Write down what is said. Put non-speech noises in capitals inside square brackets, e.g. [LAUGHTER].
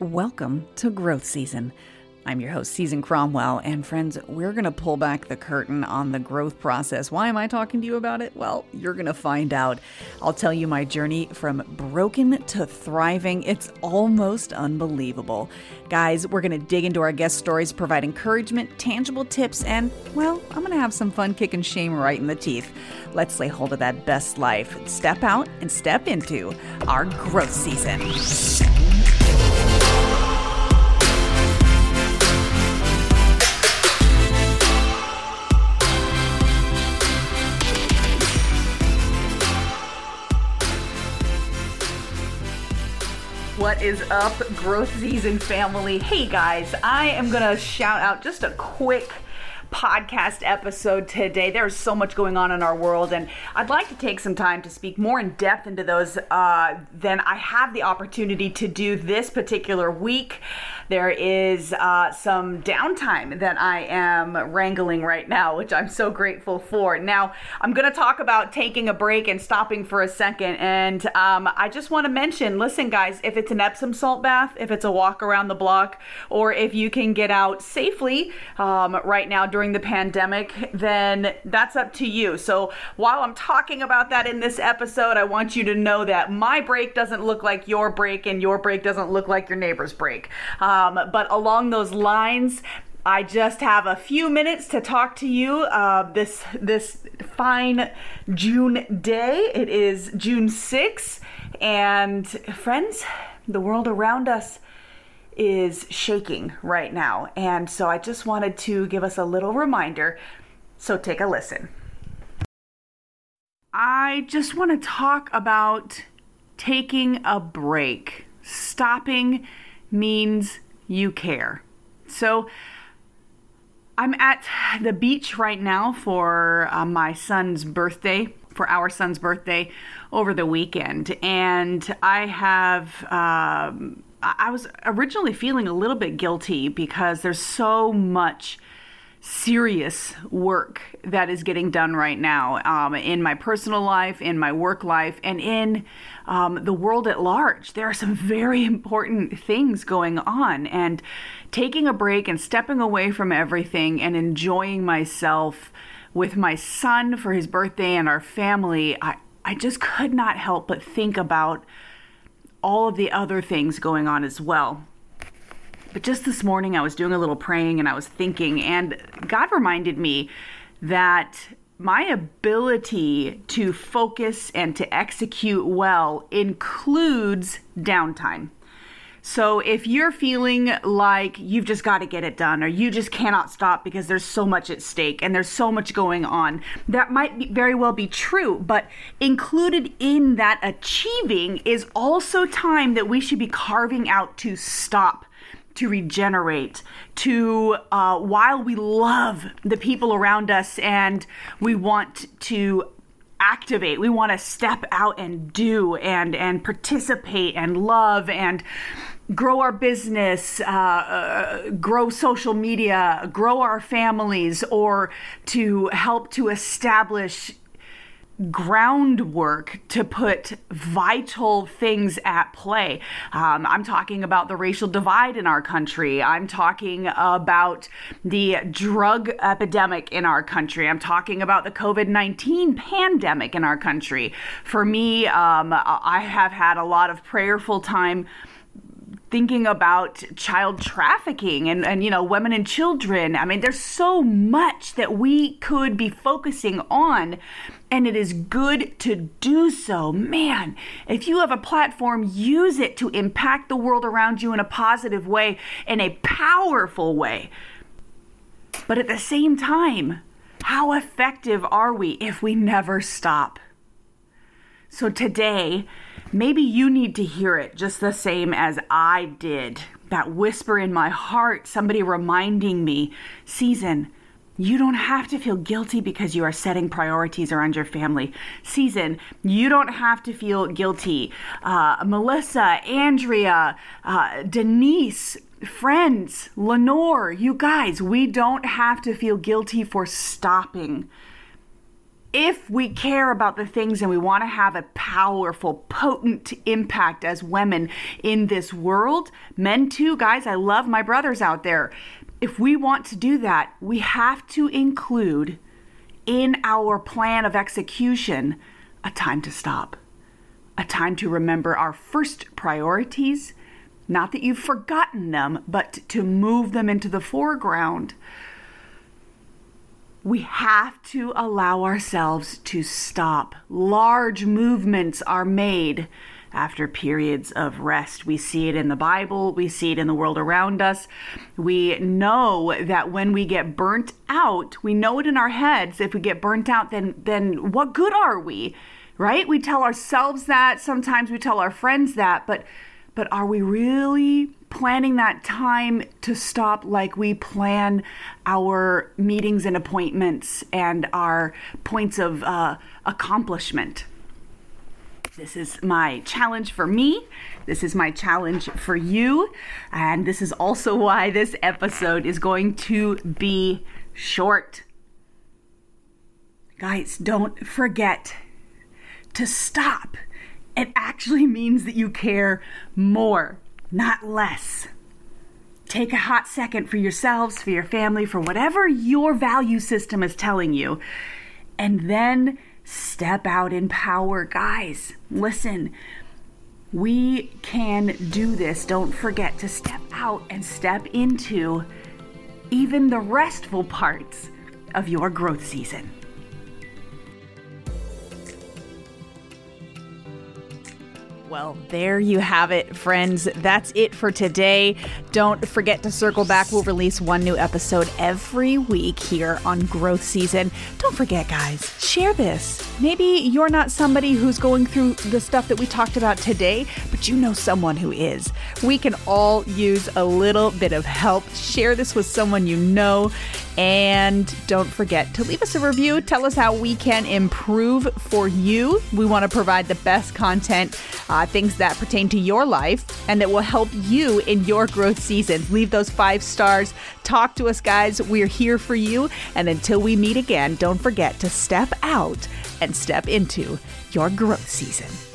Welcome to Growth Season. I'm your host, Season Cromwell, and friends, we're going to pull back the curtain on the growth process. Why am I talking to you about it? Well, you're going to find out. I'll tell you my journey from broken to thriving. It's almost unbelievable. Guys, we're going to dig into our guest stories, provide encouragement, tangible tips, and, well, I'm going to have some fun kicking shame right in the teeth. Let's lay hold of that best life, step out, and step into our growth season. What is up, growth season family? Hey guys, I am gonna shout out just a quick podcast episode today. There's so much going on in our world, and I'd like to take some time to speak more in depth into those uh, than I have the opportunity to do this particular week. There is uh, some downtime that I am wrangling right now, which I'm so grateful for. Now, I'm going to talk about taking a break and stopping for a second. And um, I just want to mention listen, guys, if it's an Epsom salt bath, if it's a walk around the block, or if you can get out safely um, right now during the pandemic, then that's up to you. So while I'm talking about that in this episode, I want you to know that my break doesn't look like your break, and your break doesn't look like your neighbor's break. Um, but along those lines, I just have a few minutes to talk to you uh, this this fine June day. It is June 6th, and friends, the world around us is shaking right now. And so I just wanted to give us a little reminder. So take a listen. I just want to talk about taking a break. Stopping means you care. So I'm at the beach right now for uh, my son's birthday, for our son's birthday over the weekend. And I have. Um, I was originally feeling a little bit guilty because there's so much serious work that is getting done right now um, in my personal life, in my work life, and in um, the world at large. There are some [LAUGHS] very important things going on, and taking a break and stepping away from everything and enjoying myself with my son for his birthday and our family, I, I just could not help but think about all of the other things going on as well. But just this morning, I was doing a little praying and I was thinking, and God reminded me that my ability to focus and to execute well includes downtime. So if you're feeling like you've just got to get it done or you just cannot stop because there's so much at stake and there's so much going on, that might be, very well be true. But included in that achieving is also time that we should be carving out to stop to regenerate, to uh, while we love the people around us and we want to activate we want to step out and do and and participate and love and grow our business uh, uh, grow social media grow our families or to help to establish groundwork to put vital things at play. Um, I'm talking about the racial divide in our country. I'm talking about the drug epidemic in our country. I'm talking about the COVID 19 pandemic in our country. For me, um, I have had a lot of prayerful time thinking about child trafficking and, and you know women and children. I mean there's so much that we could be focusing on and it is good to do so. Man if you have a platform use it to impact the world around you in a positive way in a powerful way. But at the same time how effective are we if we never stop? So today Maybe you need to hear it just the same as I did. That whisper in my heart, somebody reminding me, Season, you don't have to feel guilty because you are setting priorities around your family. Season, you don't have to feel guilty. Uh, Melissa, Andrea, uh, Denise, friends, Lenore, you guys, we don't have to feel guilty for stopping if we care about the things and we want to have a powerful, potent impact as women in this world, men too, guys, I love my brothers out there. If we want to do that, we have to include in our plan of execution a time to stop, a time to remember our first priorities. Not that you've forgotten them, but to move them into the foreground we have to allow ourselves to stop. Large movements are made after periods of rest. We see it in the Bible, we see it in the world around us. We know that when we get burnt out, we know it in our heads. If we get burnt out, then then what good are we? Right? We tell ourselves that, sometimes we tell our friends that, but but are we really planning that time to stop like we plan our meetings and appointments and our points of uh, accomplishment. This is my challenge for me. This is my challenge for you. And this is also why this episode is going to be short. Guys, don't forget to stop. It actually means that you care more not less. Take a hot second for yourselves, for your family, for whatever your value system is telling you, and then step out in power. Guys, listen, we can do this. Don't forget to step out and step into even the restful parts of your growth season. Well, there you have it, friends. That's it for today. Don't forget to circle back. We'll release one new episode every week here on Growth Season. Don't forget, guys, share this. Maybe you're not somebody who's going through the stuff that we talked about today, but you know someone who is. We can all use a little bit of help. Share this with someone you know. And don't forget to leave us a review. Tell us how we can improve for you. We want to provide the best content. Uh, things that pertain to your life and that will help you in your growth season. Leave those five stars. Talk to us, guys. We're here for you. And until we meet again, don't forget to step out and step into your growth season.